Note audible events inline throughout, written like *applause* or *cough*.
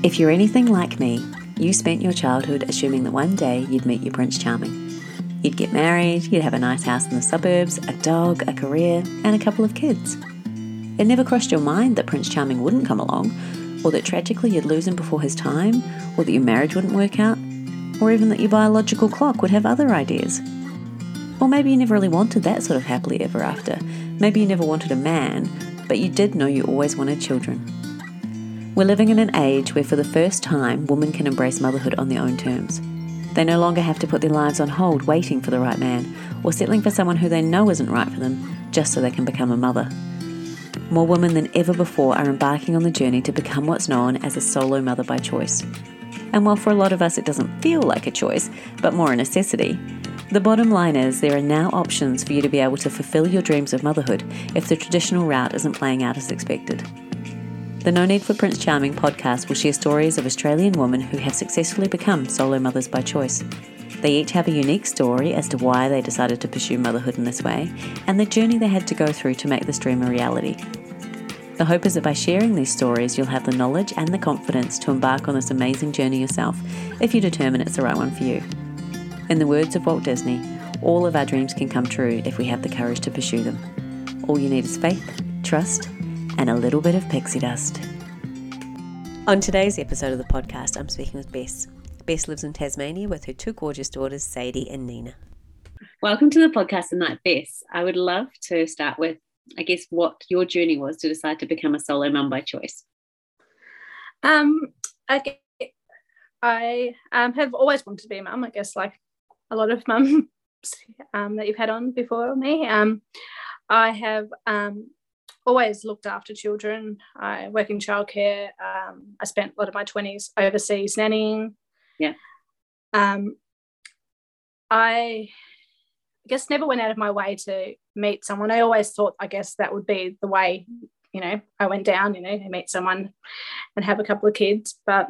If you're anything like me, you spent your childhood assuming that one day you'd meet your Prince Charming. You'd get married, you'd have a nice house in the suburbs, a dog, a career, and a couple of kids. It never crossed your mind that Prince Charming wouldn't come along, or that tragically you'd lose him before his time, or that your marriage wouldn't work out, or even that your biological clock would have other ideas. Or maybe you never really wanted that sort of happily ever after. Maybe you never wanted a man, but you did know you always wanted children. We're living in an age where, for the first time, women can embrace motherhood on their own terms. They no longer have to put their lives on hold waiting for the right man, or settling for someone who they know isn't right for them just so they can become a mother. More women than ever before are embarking on the journey to become what's known as a solo mother by choice. And while for a lot of us it doesn't feel like a choice, but more a necessity, the bottom line is there are now options for you to be able to fulfill your dreams of motherhood if the traditional route isn't playing out as expected. The No Need for Prince Charming podcast will share stories of Australian women who have successfully become solo mothers by choice. They each have a unique story as to why they decided to pursue motherhood in this way and the journey they had to go through to make this dream a reality. The hope is that by sharing these stories, you'll have the knowledge and the confidence to embark on this amazing journey yourself if you determine it's the right one for you. In the words of Walt Disney, all of our dreams can come true if we have the courage to pursue them. All you need is faith, trust, and a little bit of pixie dust. On today's episode of the podcast, I'm speaking with Bess. Bess lives in Tasmania with her two gorgeous daughters, Sadie and Nina. Welcome to the podcast tonight, Bess. I would love to start with, I guess, what your journey was to decide to become a solo mum by choice. Um, I, I um, have always wanted to be a mum, I guess, like a lot of mums *laughs* um, that you've had on before me. Um, I have um, always looked after children. I work in childcare. Um, I spent a lot of my 20s overseas nannying. Yeah. Um, I guess never went out of my way to meet someone. I always thought, I guess that would be the way, you know, I went down, you know, to meet someone and have a couple of kids. But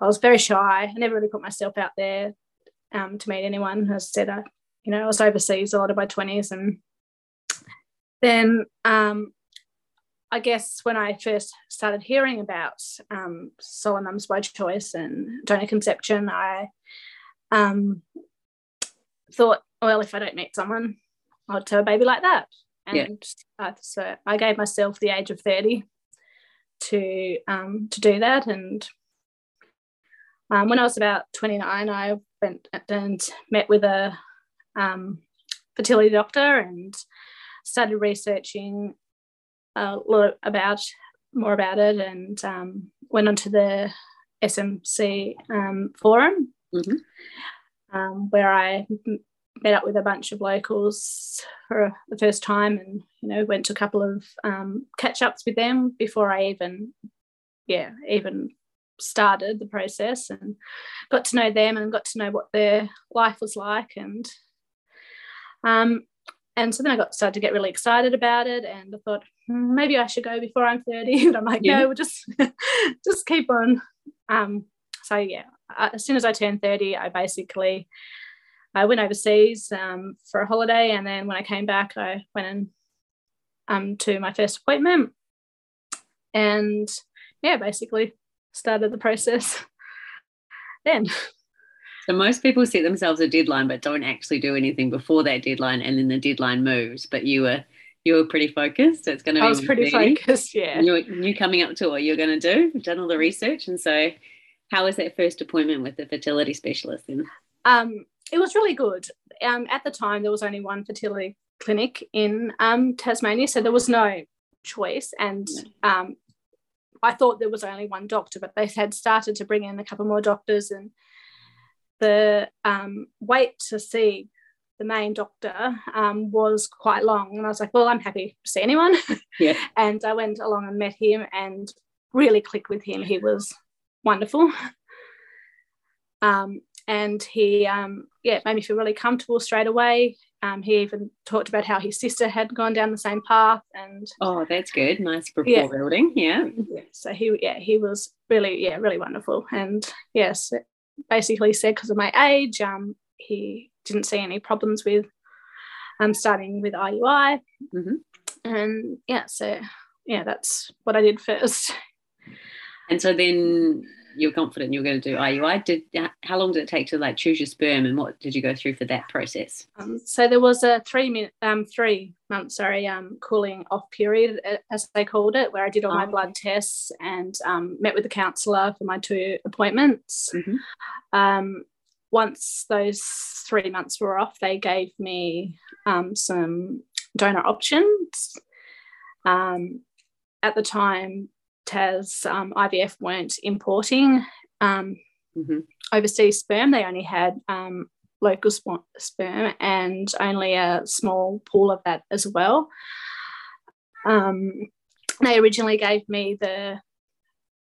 I was very shy. I never really put myself out there um, to meet anyone. As I said, I, you know, I was overseas a lot of my 20s. And then um, I guess when I first started hearing about um, solo mums by choice and donor conception, I um, thought, well, if I don't meet someone, I'll have a baby like that. And yeah. uh, so I gave myself the age of 30 to um, to do that. And um, when I was about 29, I went and met with a um, fertility doctor and started researching a lot about more about it and um, went onto the SMC um, forum mm-hmm. um, where I met up with a bunch of locals for the first time and you know went to a couple of um, catch ups with them before I even yeah even started the process and got to know them and got to know what their life was like and um, and so then I got started to get really excited about it and I thought hmm, maybe I should go before I'm 30 *laughs* and I'm like yeah. no we'll just *laughs* just keep on um, so yeah as soon as I turned 30 I basically I went overseas um, for a holiday and then when I came back I went in, um, to my first appointment and yeah basically started the process *laughs* then. So most people set themselves a deadline but don't actually do anything before that deadline and then the deadline moves. But you were you were pretty focused. It's gonna be. I was pretty focused, yeah. You you coming up to what you're gonna do, You've done all the research. And so how was that first appointment with the fertility specialist then? Um, it was really good. Um, at the time there was only one fertility clinic in um, Tasmania, so there was no choice. And um, I thought there was only one doctor, but they had started to bring in a couple more doctors, and the um, wait to see the main doctor um, was quite long. And I was like, well, I'm happy to see anyone. *laughs* Yeah. and I went along and met him and really clicked with him. He was wonderful. *laughs* Um, and he, um, yeah, made me feel really comfortable straight away. Um, he even talked about how his sister had gone down the same path, and oh, that's good. Nice rapport yeah. building. Yeah. yeah. So he, yeah, he was really, yeah, really wonderful. And yes, basically said because of my age, um, he didn't see any problems with um starting with IUI, mm-hmm. and yeah, so yeah, that's what I did first. And so then you're confident you're going to do IUI. Did how long did it take to like choose your sperm, and what did you go through for that process? Um, so there was a three minute, um, three month, sorry, um, cooling off period as they called it, where I did all oh. my blood tests and um, met with the counsellor for my two appointments. Mm-hmm. Um, once those three months were off, they gave me um, some donor options. Um, at the time, Tas um, IVF weren't importing um, mm-hmm. overseas sperm. They only had um, local sp- sperm and only a small pool of that as well. Um, they originally gave me the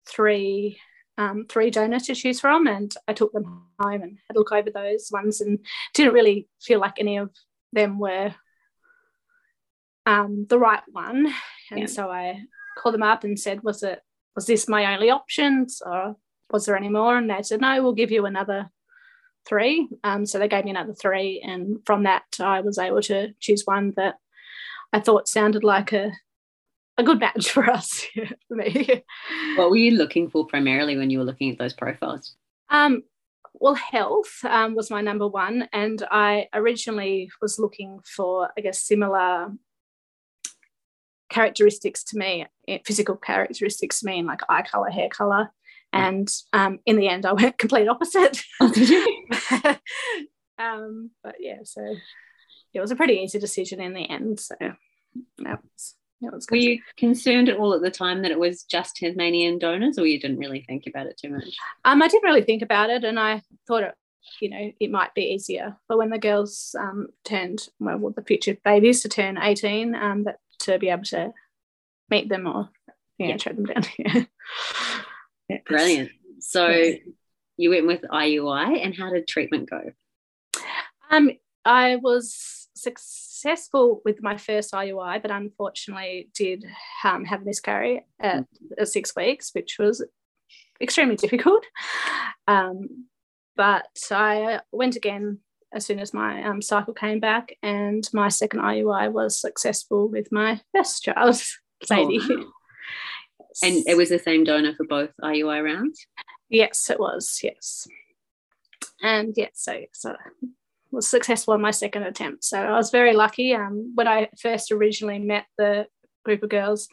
three um, three donors to choose from, and I took them home and had a look over those ones, and didn't really feel like any of them were um, the right one. And yeah. so I called them up and said, was it was this my only options or was there any more? And they said, no, we'll give you another three. Um, so they gave me another three. And from that, I was able to choose one that I thought sounded like a, a good match *laughs* for us, *laughs* for me. What were you looking for primarily when you were looking at those profiles? Um, well, health um, was my number one. And I originally was looking for, I guess, similar characteristics to me, eh, physical characteristics to me, like eye color, hair color. And um, in the end, I went *laughs* complete opposite. Oh, *laughs* um, but yeah, so it was a pretty easy decision in the end. So that was, that was good. Were you concerned at all at the time that it was just Tasmanian donors, or you didn't really think about it too much? Um, I didn't really think about it, and I thought it you know it might be easier but when the girls um, turned well the future babies to turn 18 um, that to be able to meet them or yeah, yeah. track them down. *laughs* yeah. Brilliant. So yes. you went with IUI and how did treatment go? Um, I was successful with my first IUI, but unfortunately did um, have a miscarry at, at six weeks, which was extremely difficult. Um, but I went again as soon as my um, cycle came back, and my second IUI was successful with my first child, *laughs* Sadie. Oh, wow. And it was the same donor for both IUI rounds? Yes, it was, yes. And yes, so, so was successful in my second attempt. So I was very lucky. Um, when I first originally met the group of girls,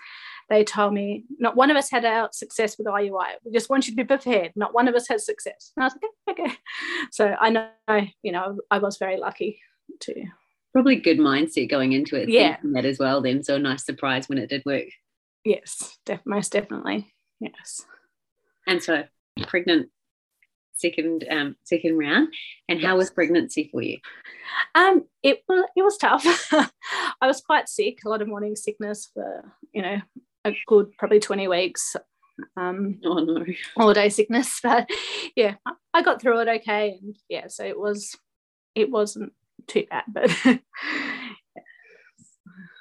they told me not one of us had our success with IUI. We just want you to be prepared. Not one of us has success. And I was like, okay, okay. *laughs* So I know, you know, I was very lucky to. Probably good mindset going into it. Yeah. That as well. Then so a nice surprise when it did work. Yes, def- most definitely. Yes. And so pregnant second um second round and yes. how was pregnancy for you um it was it was tough *laughs* i was quite sick a lot of morning sickness for you know a good probably 20 weeks um oh no holiday sickness *laughs* but yeah i got through it okay and yeah so it was it wasn't too bad but *laughs*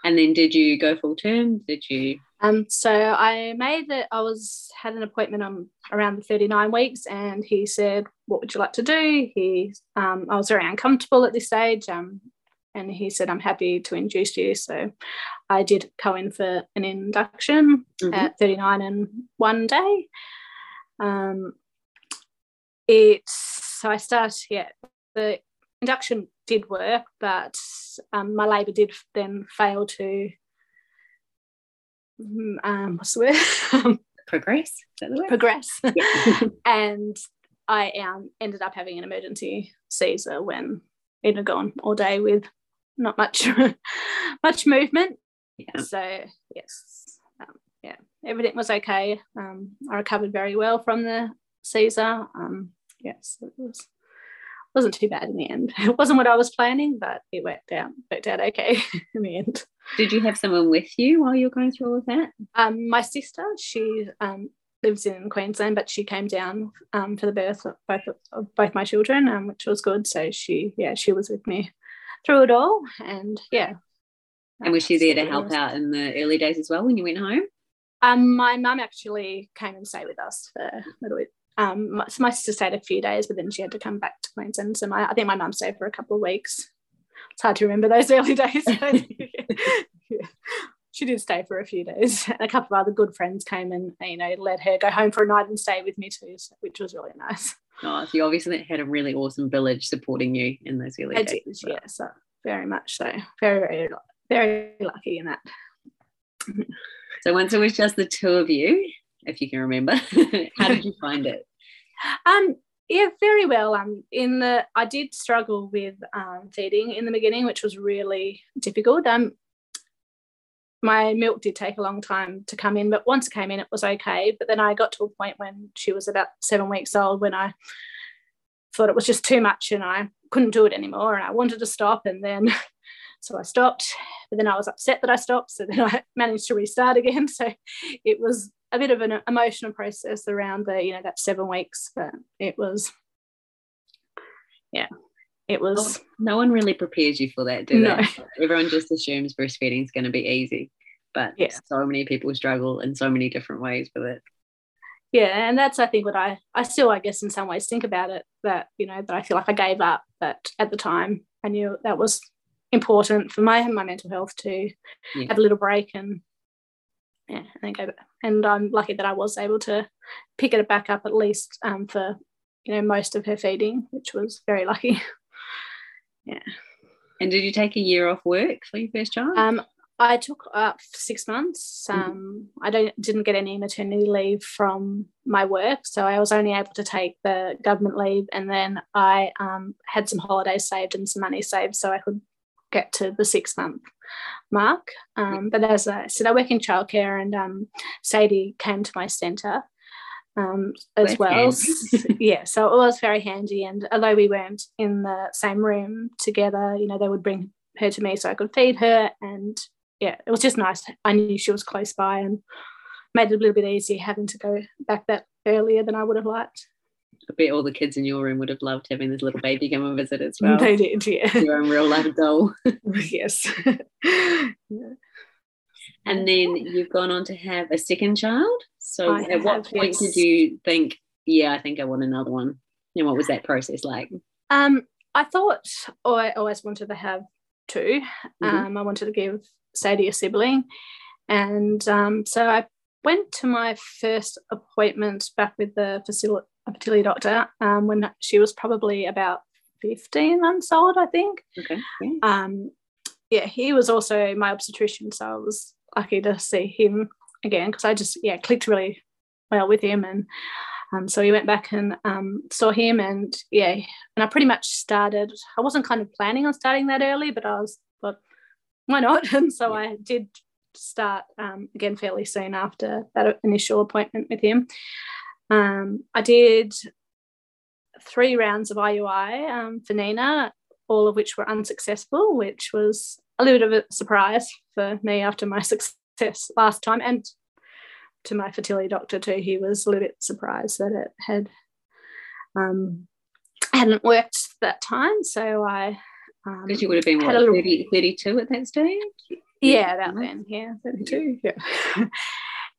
and then did you go full term did you um so i made that i was had an appointment on around the 39 weeks and he said what would you like to do he um i was very uncomfortable at this stage um and he said, I'm happy to induce you. So I did go in for an induction mm-hmm. at 39 and one day. Um, it's so I started, yeah, the induction did work, but um, my labour did then fail to, um, what's the word? *laughs* progress. Progress. *laughs* Yeah. *laughs* and I um, ended up having an emergency Caesar when it had gone all day with not much much movement. Yeah. So yes, um, yeah, everything was okay. Um, I recovered very well from the Caesar. Um, yes, it was wasn't too bad in the end. *laughs* It wasn't what I was planning, but it worked out worked out okay *laughs* in the end. Did you have someone with you while you were going through all of that? Um, my sister, she um, lives in Queensland, but she came down um, for the birth of both of both my children, um, which was good. So she, yeah, she was with me through it all. And yeah. And was she there to help out in the early days as well when you went home? Um, my mum actually came and stayed with us for a little bit. Um, my, so my sister stayed a few days, but then she had to come back to Queensland. So my, I think my mum stayed for a couple of weeks. It's hard to remember those *laughs* early days. *laughs* yeah. she did stay for a few days. And a couple of other good friends came and you know let her go home for a night and stay with me too, which was really nice. Oh, so you obviously had a really awesome village supporting you in those early I days. did, yeah, so very much so. Very, very, very lucky in that. So once it was just the two of you, if you can remember, *laughs* how did you find it? Um, yeah, very well. Um, in the I did struggle with um, feeding in the beginning, which was really difficult. Um, my milk did take a long time to come in, but once it came in, it was okay. But then I got to a point when she was about seven weeks old when I thought it was just too much and I couldn't do it anymore and I wanted to stop. And then *laughs* so I stopped, but then I was upset that I stopped. So then I *laughs* managed to restart again. *laughs* So it was a bit of an emotional process around the, you know, that seven weeks, but it was, yeah, it was. No, no one really prepares you for that, do no. they? *laughs* Everyone just assumes breastfeeding is going to be easy, but yeah. so many people struggle in so many different ways with it. Yeah, and that's I think what I I still I guess in some ways think about it that you know that I feel like I gave up, but at the time I knew that was important for my my mental health to yeah. have a little break and yeah, and then go back. And I'm lucky that I was able to pick it back up at least um, for you know most of her feeding, which was very lucky. *laughs* yeah. And did you take a year off work for your first child? Um, I took up six months. Mm-hmm. Um, mm-hmm. I don't didn't get any maternity leave from my work, so I was only able to take the government leave, and then I um, had some holidays saved and some money saved, so I could get to the six month mark. Um, but as I said, I work in childcare, and um, Sadie came to my centre um, as well. *laughs* yeah, so it was very handy. And although we weren't in the same room together, you know, they would bring her to me so I could feed her. And yeah, it was just nice. I knew she was close by and made it a little bit easier having to go back that earlier than I would have liked. I bet all the kids in your room would have loved having this little baby come and visit as *laughs* well. They did, yeah. Your own real life doll. *laughs* *laughs* yes. yeah. And then you've gone on to have a second child. So I at what point yes. did you think, yeah, I think I want another one? And what was that process like? Um, I thought oh, I always wanted to have 2 mm-hmm. Um, I wanted to give Sadie a sibling. And um, so I went to my first appointment back with the facility a fertility doctor um, when she was probably about 15 months old, I think. Okay. Yeah. Um, yeah, he was also my obstetrician, so I was lucky to see him again because I just yeah clicked really well with him, and um, so we went back and um, saw him, and yeah, and I pretty much started. I wasn't kind of planning on starting that early, but I was, but why not? *laughs* And so yeah. I did start um, again fairly soon after that initial appointment with him. Um, I did three rounds of IUI um, for Nina, all of which were unsuccessful, which was a little bit of a surprise for me after my *laughs* success last time. And to my fertility doctor too, he was a little bit surprised that it had um, hadn't worked that time. So I because um, you would have been what, little, 30, 32 at that stage? Yeah, about then. Yeah, 32. Yeah. *laughs*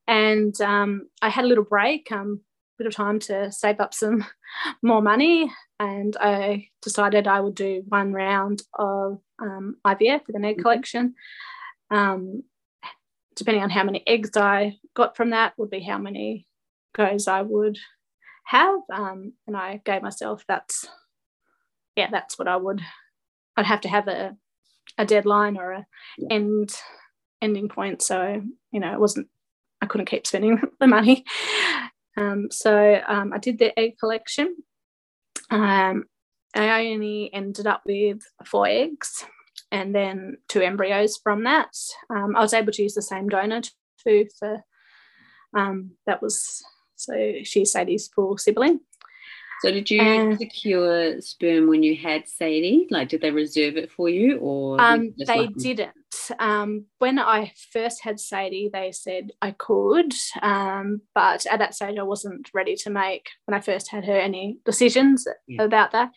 and um, I had a little break. Um, bit of time to save up some *laughs* more money and I decided I would do one round of um, IVF with an egg mm-hmm. collection. Um, depending on how many eggs I got from that would be how many goes I would have. Um, and I gave myself that's yeah, that's what I would I'd have to have a, a deadline or a yeah. end ending point. So, you know, it wasn't I couldn't keep spending *laughs* the money. Um, so um, I did the egg collection. Um, I only ended up with four eggs and then two embryos from that. Um, I was able to use the same donor too for um, that was so she's Sadie's full sibling. So did you uh, secure sperm when you had Sadie? Like, did they reserve it for you, or um, they didn't? Um, when I first had Sadie, they said I could, um, but at that stage, I wasn't ready to make when I first had her any decisions yeah. about that.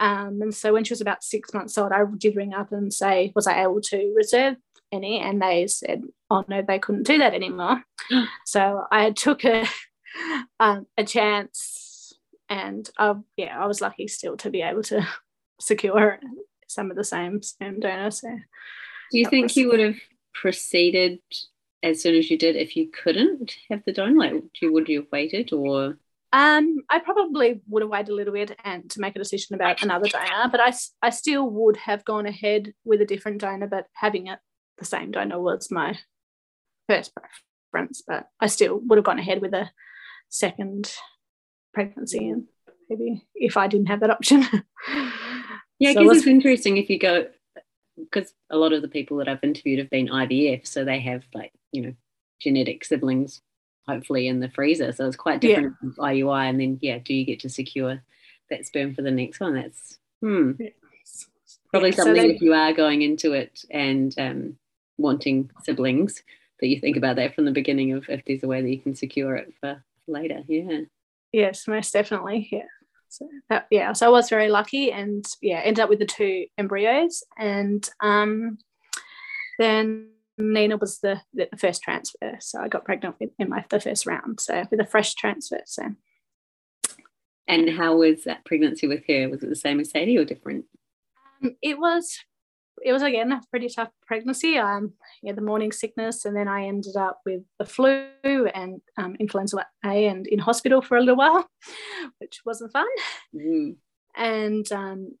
Um, and so when she was about six months old, I did ring up and say, was I able to reserve any? And they said, oh no, they couldn't do that anymore. *gasps* so I took a *laughs* um, a chance and uh, yeah, I was lucky still to be able to *laughs* secure some of the same sperm donors. So do you think was, you would have proceeded as soon as you did if you couldn't have the donor? Like, you, would you have waited or? Um, I probably would have waited a little bit and to make a decision about another donor, but I, I still would have gone ahead with a different donor, but having it the same donor was my first preference. But I still would have gone ahead with a second pregnancy and maybe if I didn't have that option. *laughs* yeah, I so guess it's interesting if you go because a lot of the people that I've interviewed have been IVF, so they have like you know genetic siblings hopefully in the freezer. So it's quite different yeah. IUI. And then, yeah, do you get to secure that sperm for the next one? That's hmm. probably yeah, something so they, if you are going into it and um, wanting siblings that you think about that from the beginning of if there's a way that you can secure it for later. Yeah. Yes, most definitely. Yeah. So that, yeah, so I was very lucky, and yeah, ended up with the two embryos, and um, then Nina was the, the first transfer, so I got pregnant in my the first round, so with a fresh transfer. So, and how was that pregnancy with her? Was it the same as Sadie or different? Um, it was. It was again a pretty tough pregnancy. Um, yeah, the morning sickness, and then I ended up with the flu and um, influenza A, and in hospital for a little while, *laughs* which wasn't fun. Mm. And um,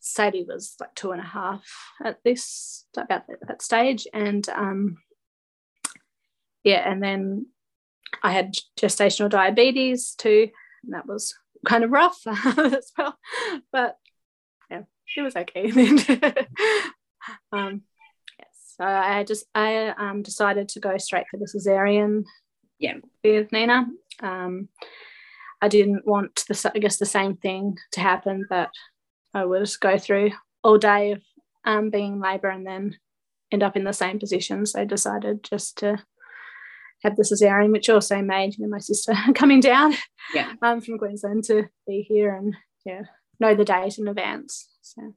Sadie was like two and a half at this about that stage, and um, yeah, and then I had gestational diabetes too, and that was kind of rough *laughs* as well, but it was okay then. *laughs* um, yes, so I just I um, decided to go straight for the cesarean. Yeah, with Nina. Um, I didn't want the I guess the same thing to happen, but I would go through all day of um, being labour and then end up in the same position. So I decided just to have the cesarean, which also made you know, my sister *laughs* coming down yeah. um, from Queensland to be here and yeah know the date in advance. So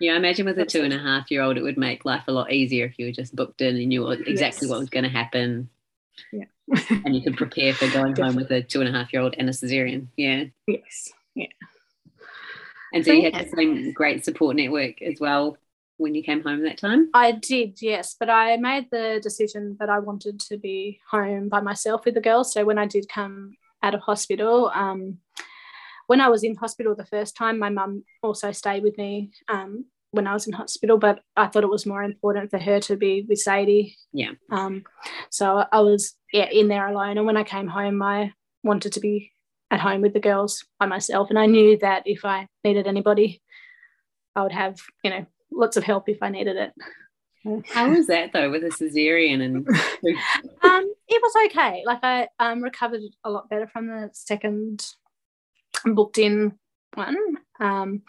yeah, I imagine with a two and a half year old, it would make life a lot easier if you were just booked in and knew exactly yes. what was going to happen. Yeah. and you could prepare for going *laughs* home with a two and a half year old and a cesarean. Yeah. Yes. Yeah. And so you had the same great support network as well when you came home that time? I did, yes. But I made the decision that I wanted to be home by myself with the girls. So when I did come out of hospital, um, when I was in hospital the first time, my mum also stayed with me um, when I was in hospital, but I thought it was more important for her to be with Sadie. Yeah. Um, so I was yeah in there alone, and when I came home, I wanted to be at home with the girls by myself. And I knew that if I needed anybody, I would have, you know, lots of help if I needed it. How was that though with a cesarean and *laughs* *laughs* um it was okay. Like I um recovered a lot better from the second *laughs* booked in one. Um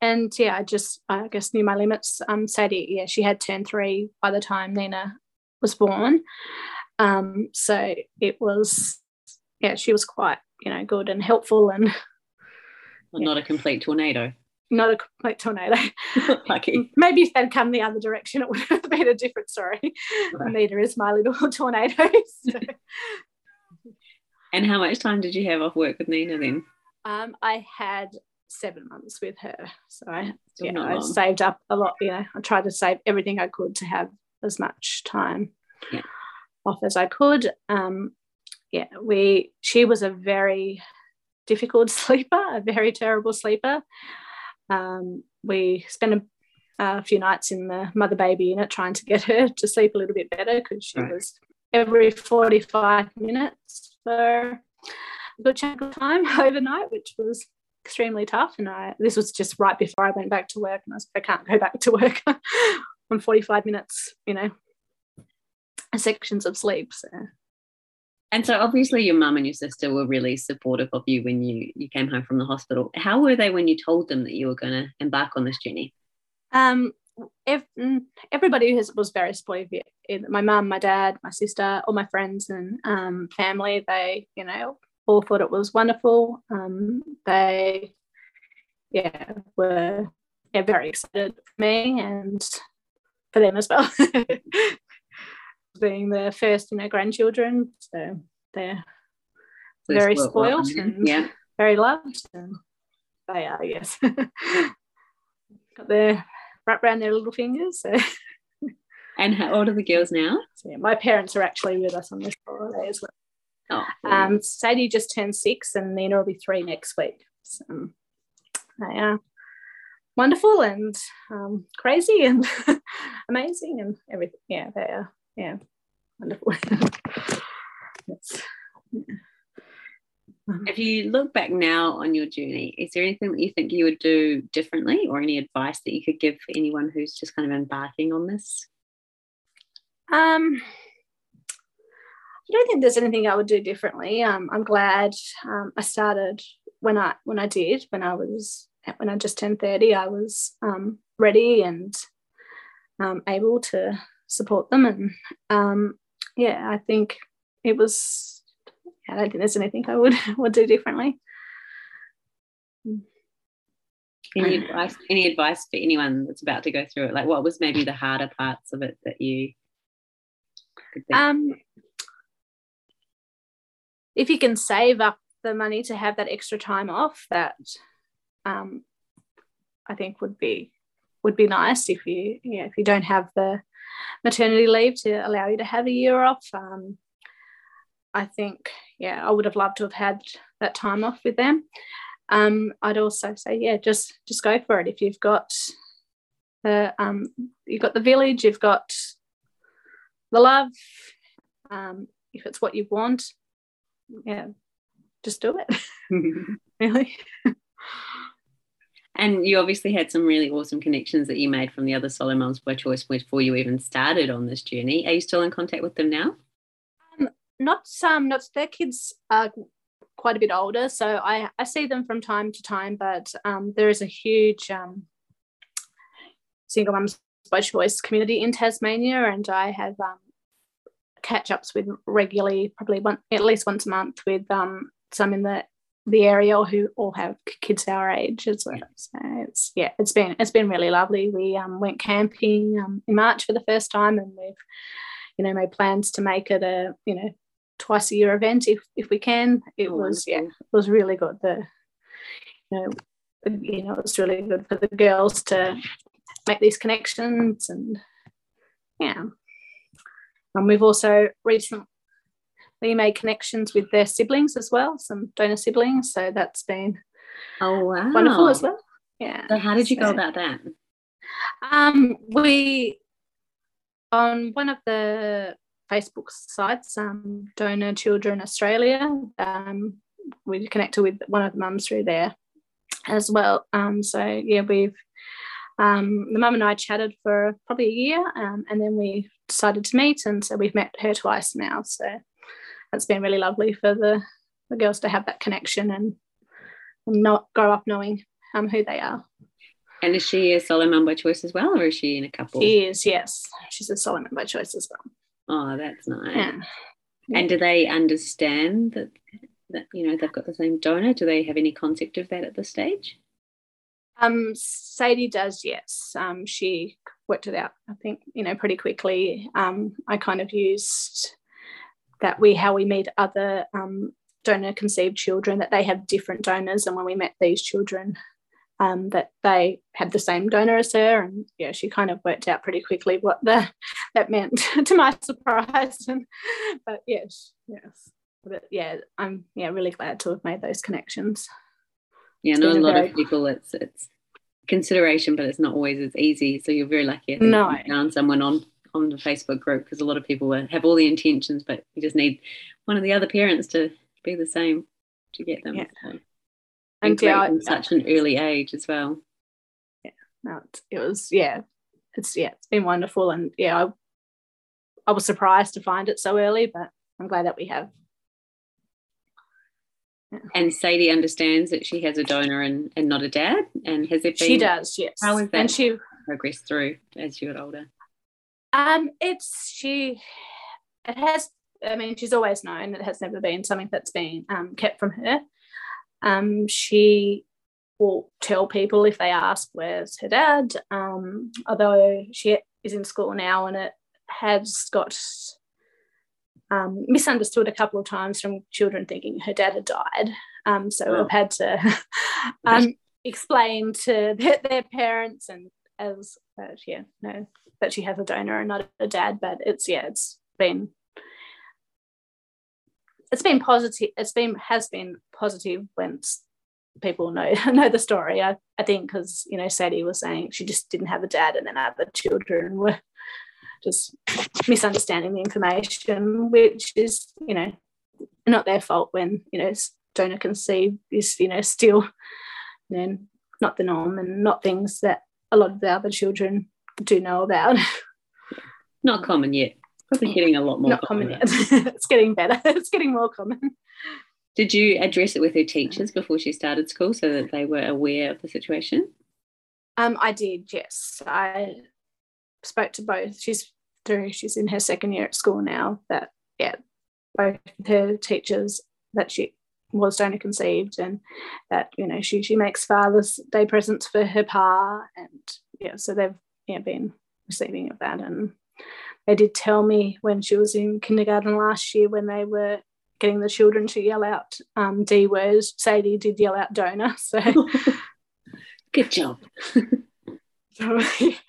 and yeah, I just I guess knew my limits. Um Sadie, yeah, she had turned three by the time Nina was born. Um so it was yeah, she was quite you know good and helpful and *laughs* well, not a complete tornado not a complete tornado *laughs* lucky maybe if they'd come the other direction it would have been a different story right. neither is my little tornado so. and how much time did you have off work with nina then um, i had seven months with her so i yeah, i saved up a lot you know i tried to save everything i could to have as much time yeah. off as i could um, yeah, we she was a very difficult *laughs* sleeper, a very terrible sleeper. Um, we spent a, a, few nights in the mother baby unit trying to get *laughs* her to sleep a little bit better because she right. was every 45 minutes for good chunk of time *laughs* overnight, which was extremely tough. And I this was just right before I went back to work, and I was I can't go back to work *laughs* on 45 minutes, you know, sections of sleep. So and so obviously your mum and your sister were really supportive of you when you you came home from the hospital. How were they when you told them that you were going to embark on this journey? Um, if, mm, everybody was, was very supportive. My mum, my dad, my sister, all my friends and um, family, they, you know, all thought it was wonderful. Um, they, yeah, were yeah, very excited for me and for them as well. *laughs* being the first in their grandchildren. So they're so very spoiled, and yeah. very loved. And they are, yes. *laughs* Got their wrap around their little fingers. So. And how old are the girls now? So, yeah, my parents are actually with us on this holiday as well. Oh, um, Sadie just turned six, and Nina will be three next week. So, they are wonderful and um, crazy and *laughs* amazing and everything. Yeah, they are. Yeah, wonderful. *laughs* yeah. If you look back now on your journey, is there anything that you think you would do differently or any advice that you could give for anyone who's just kind of embarking on this? Um, I don't think there's anything I would do differently. Um, I'm glad um, I started when I when I did when I was when I just turned 30. I was um, ready and um, able to support them, and um, yeah, I think it was I don't think there's anything I would *laughs* would do differently. Any advice? Any advice for anyone that's about to go through it? Like, what was maybe the harder parts of it that you? Um, if you can save up the money to have that extra time off, that um, I think would be would be nice. If you know, if you don't have the maternity leave to allow you to have a year off, um, I think, yeah, I would have loved to have had that time off with them. Um, I'd also say, yeah, just just go for it. If you've got the um, you've got the village, you've got the love. Um, if it's what you want, yeah, just do it. *laughs* *laughs* really. And you obviously had some really awesome connections that you made from the other solo moms by choice before you even started on this journey. Are you still in contact with them now? not some, not their kids are quite a bit older, so I, I see them from time to time. But um, there is a huge um, single mums by choice community in Tasmania, and I have um, catch ups with regularly, probably one at least once a month with um, some in the the area who all have kids our age as well. So it's yeah, it's been it's been really lovely. We um, went camping um, in March for the first time, and we've you know made plans to make it a you know twice a year event if if we can. It oh, was yeah, it was really good. The you know you know it's really good for the girls to make these connections and yeah. And we've also recently made connections with their siblings as well, some donor siblings. So that's been oh wow wonderful as well. Yeah. So how did you so, go about that? Um, we on one of the Facebook sites, um, Donor Children Australia. Um, we connected with one of the mums through there as well. Um, so yeah, we've um, the mum and I chatted for probably a year, um, and then we decided to meet, and so we've met her twice now. So it's been really lovely for the, the girls to have that connection and, and not grow up knowing um, who they are. And is she a solo mum by choice as well, or is she in a couple? She is, yes. She's a solo mum by choice as well. Oh, that's nice. Yeah. And do they understand that that you know they've got the same donor? Do they have any concept of that at this stage? Um, Sadie does, yes. Um, she worked it out, I think, you know, pretty quickly. Um, I kind of used that we how we meet other um, donor conceived children that they have different donors, and when we met these children, um, that they had the same donor as her, and yeah, she kind of worked out pretty quickly what the, *laughs* that meant *laughs* to my surprise. And, but yes, yes, but yeah, I'm yeah really glad to have made those connections. Yeah, not a lot very... of people. It's it's consideration, but it's not always as easy. So you're very lucky. I think no, you found someone on on the Facebook group because a lot of people have all the intentions, but you just need one of the other parents to be the same to get them. Yeah. So and yeah, from such an early age as well. Yeah, no, it, it was yeah, it's yeah, it's been wonderful, and yeah, I, I was surprised to find it so early, but I'm glad that we have. And Sadie understands that she has a donor and, and not a dad. And has it been? She does, yes. How has that and she progressed through as you got older? Um, it's she. It has. I mean, she's always known. It has never been something that's been um, kept from her. Um, she will tell people if they ask where's her dad, um, although she is in school now and it has got um, misunderstood a couple of times from children thinking her dad had died. Um, so oh. we've had to *laughs* um, explain to their, their, parents and as but yeah, no, that she has a donor and not a dad. But it's yeah, it's been it's been positive. It's been has been positive when people know *laughs* know the story. I, I think because you know Sadie was saying she just didn't have a dad, and then other children were just misunderstanding the information, which is you know not their fault when you know donor conceived is you know still you know not the norm and not things that a lot of the other children do know about. *laughs* Not common yet. Probably getting a lot more. Not common, yet. *laughs* it's getting better. *laughs* It's getting more common. Did you address it with her teachers before she started school so that they were aware of the situation? Um, I did, yes. I spoke to both. She's through, she's in her second year at school now. That yeah, both her teachers that she was donor conceived and that you know she she makes Father's Day presents for her pa and yeah, so they've yeah been receiving of that and they did tell me when she was in kindergarten last year when they were getting the children to yell out um, D words. Sadie did yell out donor. *laughs* So good job. *laughs* so *laughs*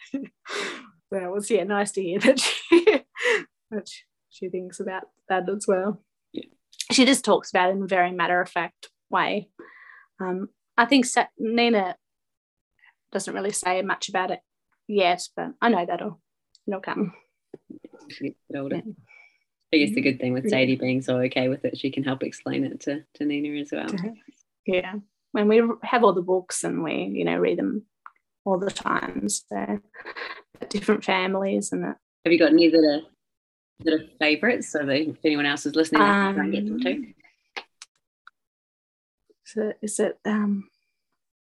that was yeah nice to hear *laughs* that she, that she thinks about that as well. Yeah. She just talks about it in a very matter of fact way. Um, I think Sa- Nina doesn't really say much about it yet, but I know that'll it'll come. older. Yeah. I guess the good thing with Sadie being so okay with it, she can help explain it to, to Nina as well. Yeah. When we have all the books and we, you know, read them all the time. So different families and that. Have you got any that are that are favourites so that if anyone else is listening, um, and get them too? Um, so is it um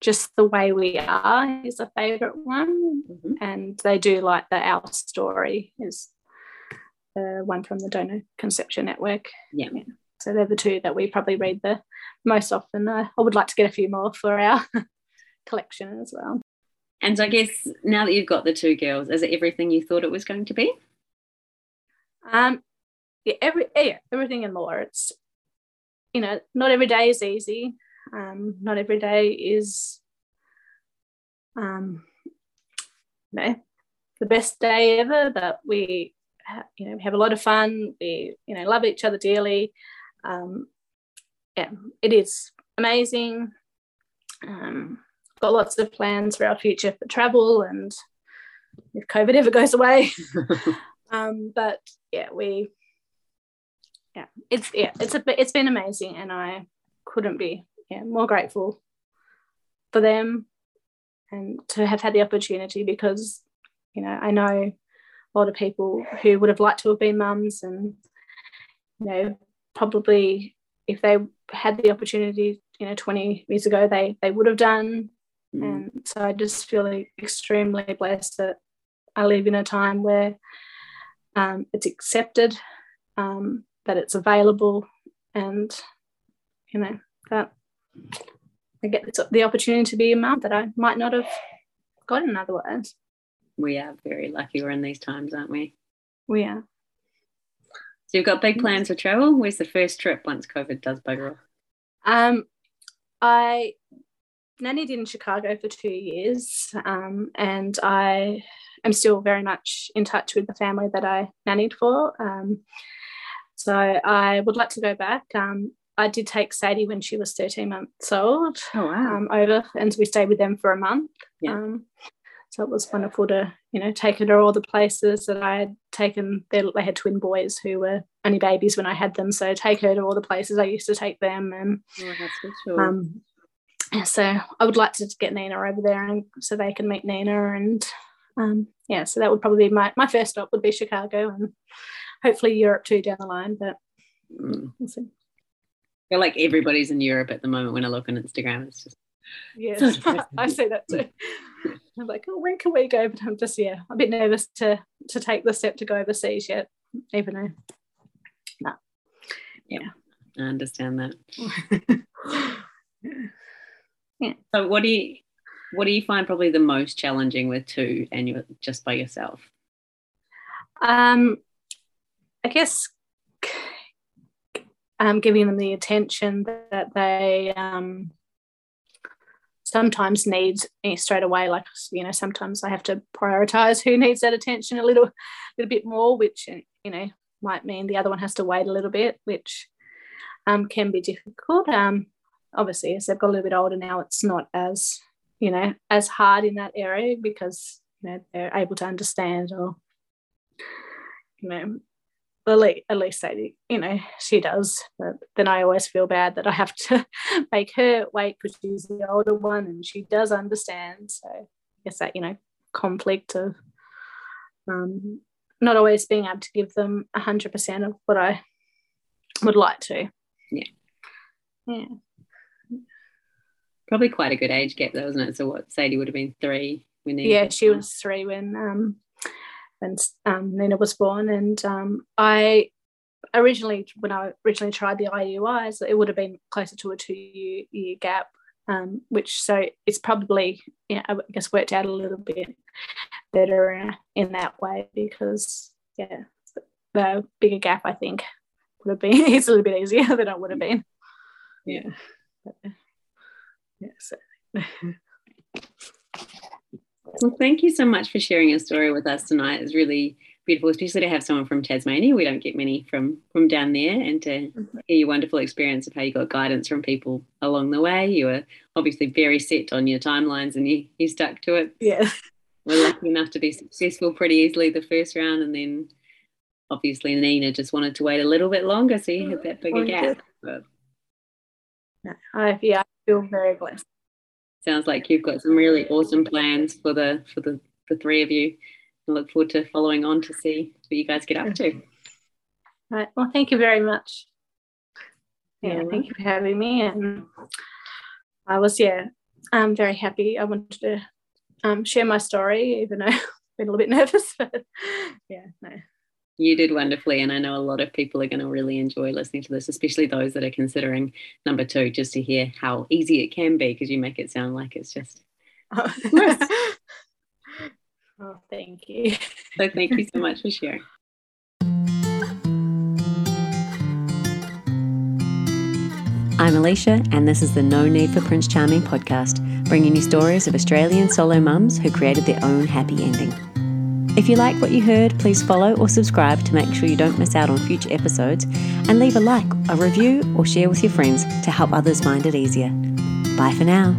just the way we are is a favourite one, mm-hmm. and they do like the our story is the one from the Donor Conception Network. Yeah. yeah. So they're the two that we probably read the most often. Uh, I would like to get a few more for our *laughs* collection as well. And so I guess now that you've got the two girls, is it everything you thought it was going to be? Um, yeah, every yeah, everything and more. It's you know, not every day is easy. Um, not every day is, um, you know, the best day ever, but we, ha- you know, have a lot of fun. We, you know, love each other dearly. Um, yeah, it is amazing. Um, got lots of plans for our future for travel and if COVID ever goes away. *laughs* um, but yeah, we, yeah, it's yeah, it's a it's been amazing, and I couldn't be yeah, more grateful for them and to have had the opportunity because, you know, I know a lot of people who would have liked to have been mums and, you know, probably if they had the opportunity, you know, 20 years ago, they, they would have done. Mm. And so I just feel extremely blessed that I live in a time where um, it's accepted, um, that it's available, and you know that I get the opportunity to be a mum that I might not have got gotten otherwise. We are very lucky we're in these times, aren't we? We are. So you've got big plans for travel. Where's the first trip once COVID does bugger off? Um, I nannied in Chicago for two years, um, and I am still very much in touch with the family that I nannied for. Um, so I would like to go back. Um, I did take Sadie when she was 13 months old oh, wow. um, over, and we stayed with them for a month. Yeah. Um, so it was wonderful to, you know, take her to all the places that I had taken. They, they had twin boys who were only babies when I had them, so take her to all the places I used to take them. And oh, um, so I would like to get Nina over there, and so they can meet Nina. And um, yeah, so that would probably be my my first stop would be Chicago, and hopefully Europe too down the line. But mm. we'll see I feel like everybody's in Europe at the moment when I look on Instagram. It's just yes, *laughs* I say that too. I'm like, oh, when can we go? But I'm just yeah, a bit nervous to to take the step to go overseas yet, even though. No. Yeah, I understand that. yeah. *laughs* *laughs* So, what do you what do you find probably the most challenging with two, and you're just by yourself? Um, I guess um, giving them the attention that they um, sometimes needs me straight away. Like you know, sometimes I have to prioritize who needs that attention a little, little bit more, which you know might mean the other one has to wait a little bit, which um, can be difficult. Um, obviously, as they've got a little bit older now, it's not as you know as hard in that area because you know they're able to understand or you know at least, at least they, you know, she does. But then I always feel bad that I have to *laughs* make her wait because she's the older one and she does understand. So I guess that, you know, conflict of um, not always being able to give them 100% of what I would like to. Yeah. Yeah. Probably quite a good age gap though, isn't it? So what Sadie would have been three when Yeah, she was three when um when um, Nina was born. And um, I originally, when I originally tried the IUIs, it would have been closer to a two year, year gap, um, which so it's probably, yeah, I guess worked out a little bit better in that way because, yeah, the bigger gap, I think, would have been, *laughs* it's a little bit easier *laughs* than it would have been. Yeah. yeah, so. *laughs* Well, thank you so much for sharing your story with us tonight. It's really beautiful, especially to have someone from Tasmania. We don't get many from from down there, and to mm-hmm. hear your wonderful experience of how you got guidance from people along the way. You were obviously very set on your timelines, and you you stuck to it. Yeah, we're lucky enough to be successful pretty easily the first round, and then obviously Nina just wanted to wait a little bit longer, so you had that bigger gap. But... I yeah, feel very blessed sounds like you've got some really awesome plans for the for the, the three of you. I look forward to following on to see what you guys get up to. Right. Well, thank you very much. Yeah, thank you for having me. And I was, yeah, I'm very happy. I wanted to um, share my story, even though *laughs* I've been a little bit nervous, *laughs* but yeah, no, you did wonderfully. And I know a lot of people are going to really enjoy listening to this, especially those that are considering number two, just to hear how easy it can be because you make it sound like it's just. Oh, *laughs* oh thank you. So thank you so much for sharing. I'm Alicia, and this is the No Need for Prince Charming podcast, bringing you stories of Australian solo mums who created their own happy ending. If you like what you heard, please follow or subscribe to make sure you don't miss out on future episodes, and leave a like, a review, or share with your friends to help others find it easier. Bye for now.